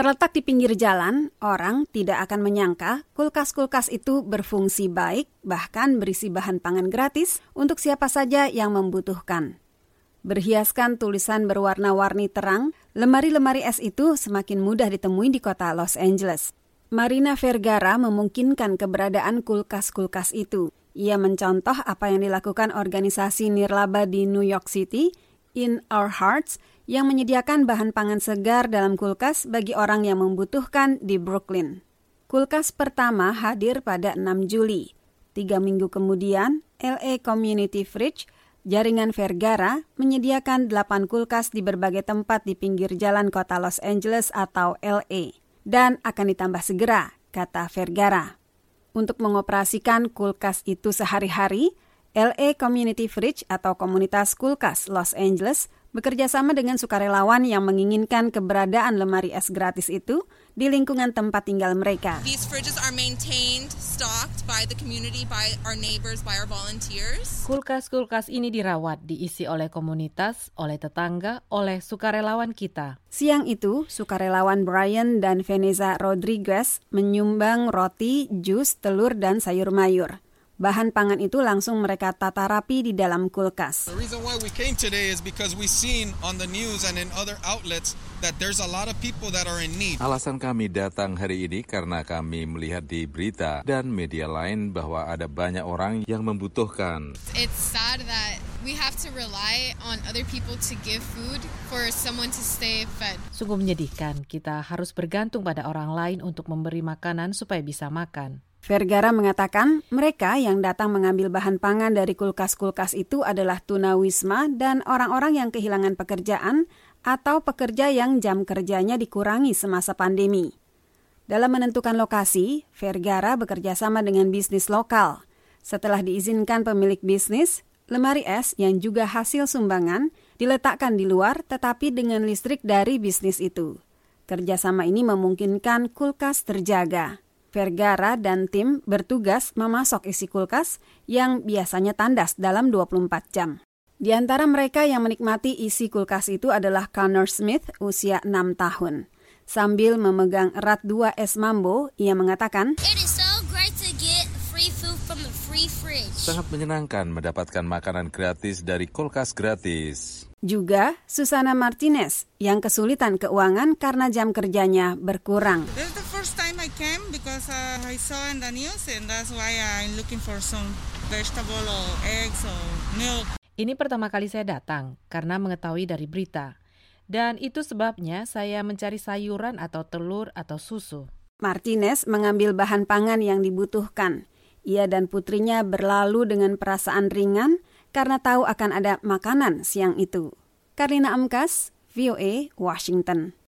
Terletak di pinggir jalan, orang tidak akan menyangka kulkas-kulkas itu berfungsi baik, bahkan berisi bahan pangan gratis untuk siapa saja yang membutuhkan. Berhiaskan tulisan berwarna-warni terang, lemari-lemari es itu semakin mudah ditemui di kota Los Angeles. Marina Vergara memungkinkan keberadaan kulkas-kulkas itu. Ia mencontoh apa yang dilakukan organisasi nirlaba di New York City, In Our Hearts, yang menyediakan bahan pangan segar dalam kulkas bagi orang yang membutuhkan di Brooklyn. Kulkas pertama hadir pada 6 Juli. Tiga minggu kemudian, LA Community Fridge, jaringan Vergara, menyediakan 8 kulkas di berbagai tempat di pinggir jalan kota Los Angeles atau LA. Dan akan ditambah segera, kata Vergara. Untuk mengoperasikan kulkas itu sehari-hari, LA Community Fridge atau Komunitas Kulkas Los Angeles bekerja sama dengan sukarelawan yang menginginkan keberadaan lemari es gratis itu di lingkungan tempat tinggal mereka. These fridges are maintained, stocked by the community, by our neighbors, by our volunteers. Kulkas-kulkas ini dirawat, diisi oleh komunitas, oleh tetangga, oleh sukarelawan kita. Siang itu, sukarelawan Brian dan Vanessa Rodriguez menyumbang roti, jus, telur, dan sayur mayur. Bahan pangan itu langsung mereka tata rapi di dalam kulkas. The reason why we came today is because we've seen on the news and in other outlets that there's a lot of people that are in need. Alasan kami datang hari ini karena kami melihat di berita dan media lain bahwa ada banyak orang yang membutuhkan. It's sad that we have to rely on other people to give food for someone to stay fed. Sungguh menyedihkan, kita harus bergantung pada orang lain untuk memberi makanan supaya bisa makan. Vergara mengatakan mereka yang datang mengambil bahan pangan dari kulkas-kulkas itu adalah tunawisma dan orang-orang yang kehilangan pekerjaan atau pekerja yang jam kerjanya dikurangi semasa pandemi. Dalam menentukan lokasi, Vergara bekerja sama dengan bisnis lokal. Setelah diizinkan pemilik bisnis, lemari es yang juga hasil sumbangan diletakkan di luar tetapi dengan listrik dari bisnis itu. Kerjasama ini memungkinkan kulkas terjaga. Vergara dan tim bertugas memasok isi kulkas yang biasanya tandas dalam 24 jam. Di antara mereka yang menikmati isi kulkas itu adalah Connor Smith, usia 6 tahun. Sambil memegang erat dua es mambo, ia mengatakan, Sangat menyenangkan mendapatkan makanan gratis dari kulkas gratis. Juga Susana Martinez yang kesulitan keuangan karena jam kerjanya berkurang. This is the first time I came because uh, I saw in the news and that's why I'm looking for some vegetable or eggs or milk. Ini pertama kali saya datang karena mengetahui dari berita. Dan itu sebabnya saya mencari sayuran atau telur atau susu. Martinez mengambil bahan pangan yang dibutuhkan. Ia dan putrinya berlalu dengan perasaan ringan karena tahu akan ada makanan siang itu. Karina Amkas, VOA, Washington.